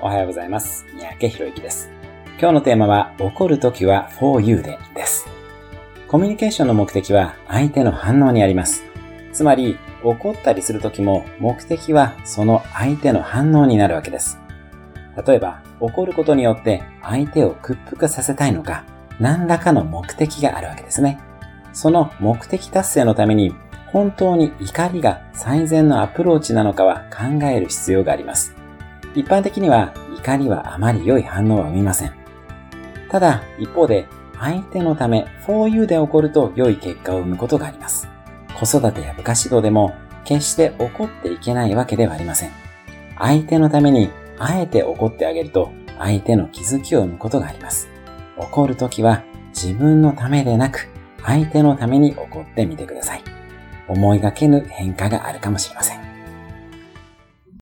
おはようございます。三宅博之です。今日のテーマは、怒るときは for you でです。コミュニケーションの目的は相手の反応にあります。つまり、怒ったりするときも目的はその相手の反応になるわけです。例えば、怒ることによって相手を屈服させたいのか、何らかの目的があるわけですね。その目的達成のために、本当に怒りが最善のアプローチなのかは考える必要があります。一般的には怒りはあまり良い反応は生みません。ただ、一方で、相手のため for you で起こると良い結果を生むことがあります。子育てや部活指導でも決して怒っていけないわけではありません。相手のためにあえて怒ってあげると相手の気づきを生むことがあります。怒るときは自分のためでなく相手のために怒ってみてください。思いがけぬ変化があるかもしれません。